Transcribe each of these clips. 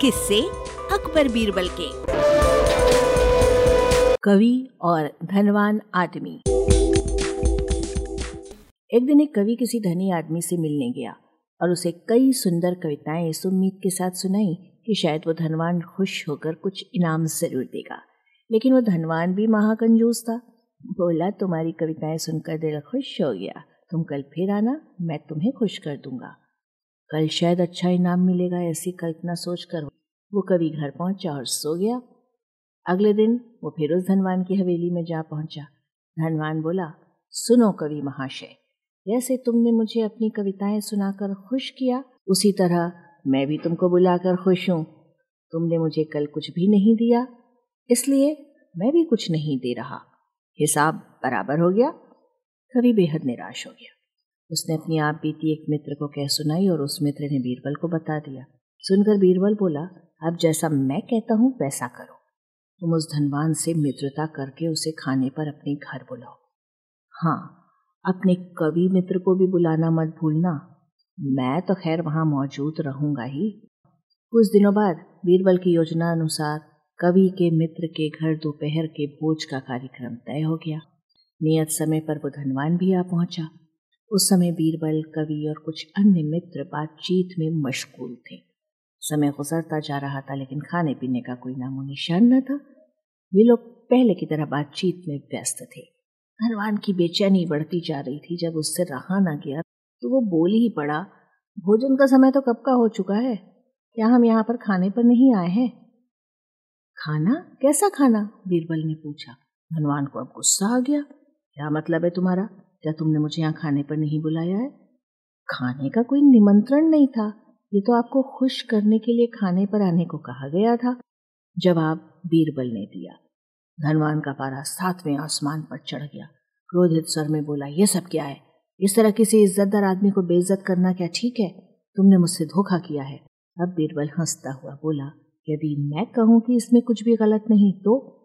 किससे अकबर बीरबल के। कवि और धनवान आदमी। एक दिन एक कवि किसी धनी आदमी से मिलने गया और उसे कई सुंदर कविताएँ इस उम्मीद के साथ सुनाई कि शायद वो धनवान खुश होकर कुछ इनाम ज़रूर देगा। लेकिन वो धनवान भी महाकंजूस था। बोला, तुम्हारी कविताएँ सुनकर दिल खुश हो गया। तुम कल फिर आना, मैं तुम्हें खुश कर दूँगा। कल शायद अच्छा इनाम मिलेगा ऐसी कल्पना सोचकर वो कवि घर पहुँचा और सो गया। अगले दिन वो फिर उस धनवान की हवेली में जा पहुँचा। धनवान बोला, सुनो कवि महाशय, जैसे तुमने मुझे अपनी कविताएँ सुनाकर खुश किया, उसी तरह मैं भी तुमको बुलाकर खुश हूँ। तुमने मुझे कल कुछ भी नहीं दिया, इसलिए मैं भी कुछ नहीं दे रहा। हिसाब बराबर हो गया। कवि बेहद निराश हो गया। उसने अपनी आप बीती एक मित्र को कह सुनाई और उस मित्र ने बीरबल को बता दिया। सुनकर बीरबल बोला, अब जैसा मैं कहता हूँ, वैसा करो। तुम उस धनवान से मित्रता करके उसे खाने पर अपने घर बुलाओ। हाँ अपने कवि मित्र को भी बुलाना मत भूलना। मैं तो खैर वहाँ मौजूद रहूँगा ही। कुछ दिनों बाद बीरबल की योजना अनुसार कवि के मित्र के घर दोपहर के भोज का कार्यक्रम तय हो गया। नियत समय पर वो धनवान भी आ पहुँचा। उस समय बीरबल, कवि और कुछ अन्य मित्र बातचीत में मशगूल थे। समय गुजरता जा रहा था, लेकिन खाने पीने का कोई नामो निशान न था। वे लोग पहले की तरह बातचीत में व्यस्त थे। धनवान की बेचैनी बढ़ती जा रही थी। जब उससे रहा ना गया तो वो बोल ही पड़ा, भोजन का समय तो कब का हो चुका है? क्या हम यहाँ पर खाने पर नहीं आए हैं? खाना? कैसा खाना? बीरबल ने पूछा। धनवान को अब गुस्सा आ गया। क्या मतलब है तुम्हारा? क्या तुमने मुझे यहाँ खाने पर नहीं बुलाया है? खाने का कोई निमंत्रण नहीं था। ये तो आपको खुश करने के लिए खाने पर आने को कहा गया था। जवाब बीरबल ने दिया। धनवान का पारा सातवें आसमान पर चढ़ गया। क्रोधित स्वर में बोला यह सब क्या है? इस तरह किसी इज्जतदार आदमी को बेइज्जत करना क्या ठीक है? तुमने मुझसे धोखा किया है। अब बीरबल हंसता हुआ बोला, यदि मैं कहूँ कि इसमें कुछ भी गलत नहीं तो?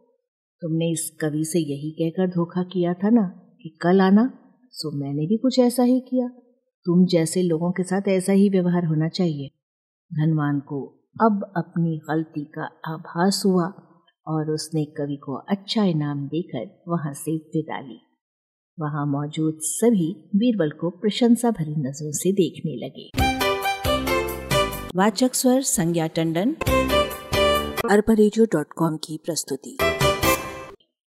तुमने इस कवि से यही कहकर धोखा किया था ना कि कल आना, सो मैंने भी कुछ ऐसा ही किया। तुम जैसे लोगों के साथ ऐसा ही व्यवहार होना चाहिए। धनवान को अब अपनी गलती का आभास हुआ और उसने कवि को अच्छा इनाम देकर वहाँ से विदा ली। वहाँ मौजूद सभी बीरबल को प्रशंसा भरी नज़रों से देखने लगे। वाचक स्वर संज्ञा टंडन। अरबा की प्रस्तुति।